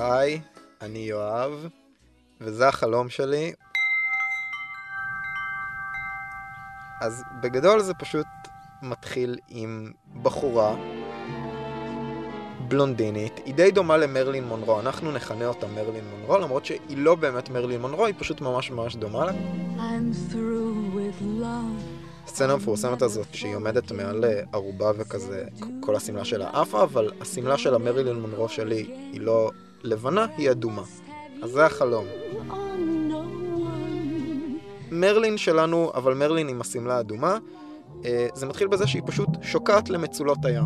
היי, אני יואב, וזה החלום שלי. אז בגדול זה פשוט מתחיל עם בחורה בלונדינית, היא די דומה למרלין מונרו, אנחנו נכנה אותה מרלין מונרו, למרות שהיא לא באמת מרלין מונרו, היא פשוט ממש ממש דומה לה. הסצנה המפורסמת הזאת שהיא עומדת מעל ערובה וכזה, כל השמלה שלה עפה, אבל השמלה של המרילין מונרו שלי היא לא לבנה, היא אדומה. אז זה החלום. מרלין שלנו, אבל מרלין עם השמלה האדומה, אה, זה מתחיל בזה שהיא פשוט שוקעת למצולות הים.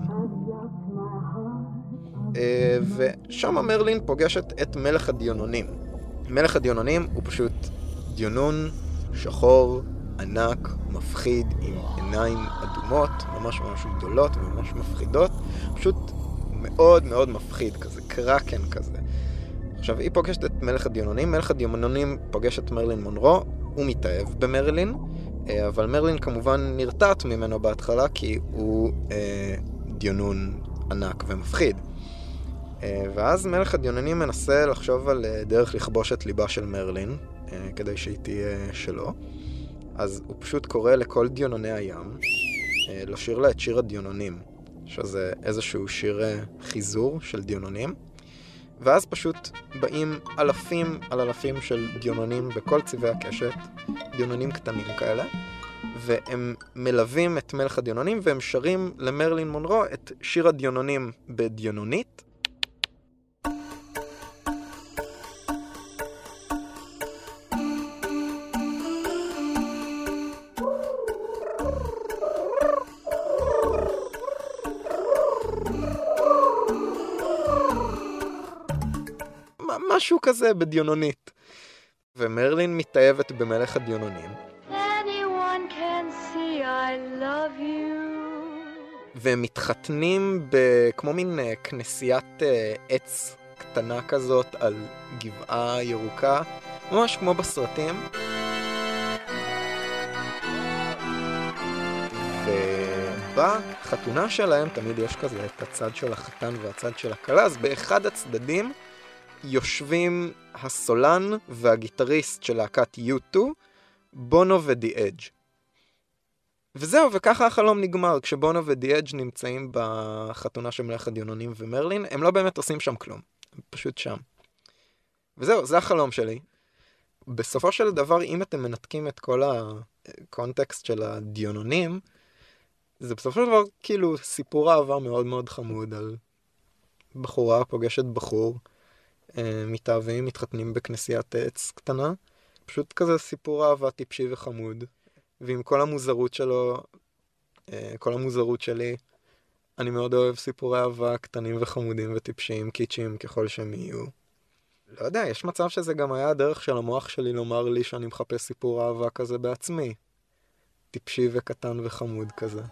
אה, ושם מרלין פוגשת את מלך הדיונונים. מלך הדיונונים הוא פשוט דיונון שחור, ענק, מפחיד, עם עיניים אדומות, ממש ממש גדולות וממש מפחידות. פשוט מאוד מאוד מפחיד, כזה קרקן כזה. עכשיו, היא פוגשת את מלך הדיונונים, מלך הדיונונים פוגש את מרלין מונרו, הוא מתאהב במרלין, אה, אבל מרלין כמובן נרתעת ממנו בהתחלה כי הוא אה, דיונון ענק ומפחיד. אה, ואז מלך הדיוננים מנסה לחשוב על אה, דרך לכבוש את ליבה של מרלין, אה, כדי שהיא תהיה שלו. אז הוא פשוט קורא לכל דיונוני הים לשיר לה את שיר הדיונונים, שזה איזשהו שיר חיזור של דיונונים. ואז פשוט באים אלפים על אלפים של דיונונים בכל צבעי הקשת, דיונונים קטנים כאלה, והם מלווים את מלך הדיונונים והם שרים למרלין מונרו את שיר הדיונונים בדיונונית, משהו כזה בדיונונית. ומרלין מתאהבת במלך הדיונונים. והם מתחתנים בכמו מין אה, כנסיית אה, עץ קטנה כזאת על גבעה ירוקה, ממש כמו בסרטים. ובחתונה שלהם תמיד יש כזה את הצד של החתן והצד של הכלה, אז באחד הצדדים יושבים הסולן והגיטריסט של להקת U2, בונו ודי אדג'. וזהו, וככה החלום נגמר, כשבונו ודי אדג' נמצאים בחתונה של מלך הדיונונים ומרלין, הם לא באמת עושים שם כלום, הם פשוט שם. וזהו, זה החלום שלי. בסופו של דבר, אם אתם מנתקים את כל הקונטקסט של הדיונונים, זה בסופו של דבר כאילו סיפור אהבה מאוד מאוד חמוד על בחורה פוגשת בחור. אה, מתאהבים, מתחתנים בכנסיית עץ קטנה. פשוט כזה סיפור אהבה טיפשי וחמוד. ועם כל המוזרות שלו, אה, כל המוזרות שלי, אני מאוד אוהב סיפורי אהבה קטנים וחמודים וטיפשיים, קיצ'יים ככל שהם יהיו. לא יודע, יש מצב שזה גם היה הדרך של המוח שלי לומר לי שאני מחפש סיפור אהבה כזה בעצמי. טיפשי וקטן וחמוד כזה.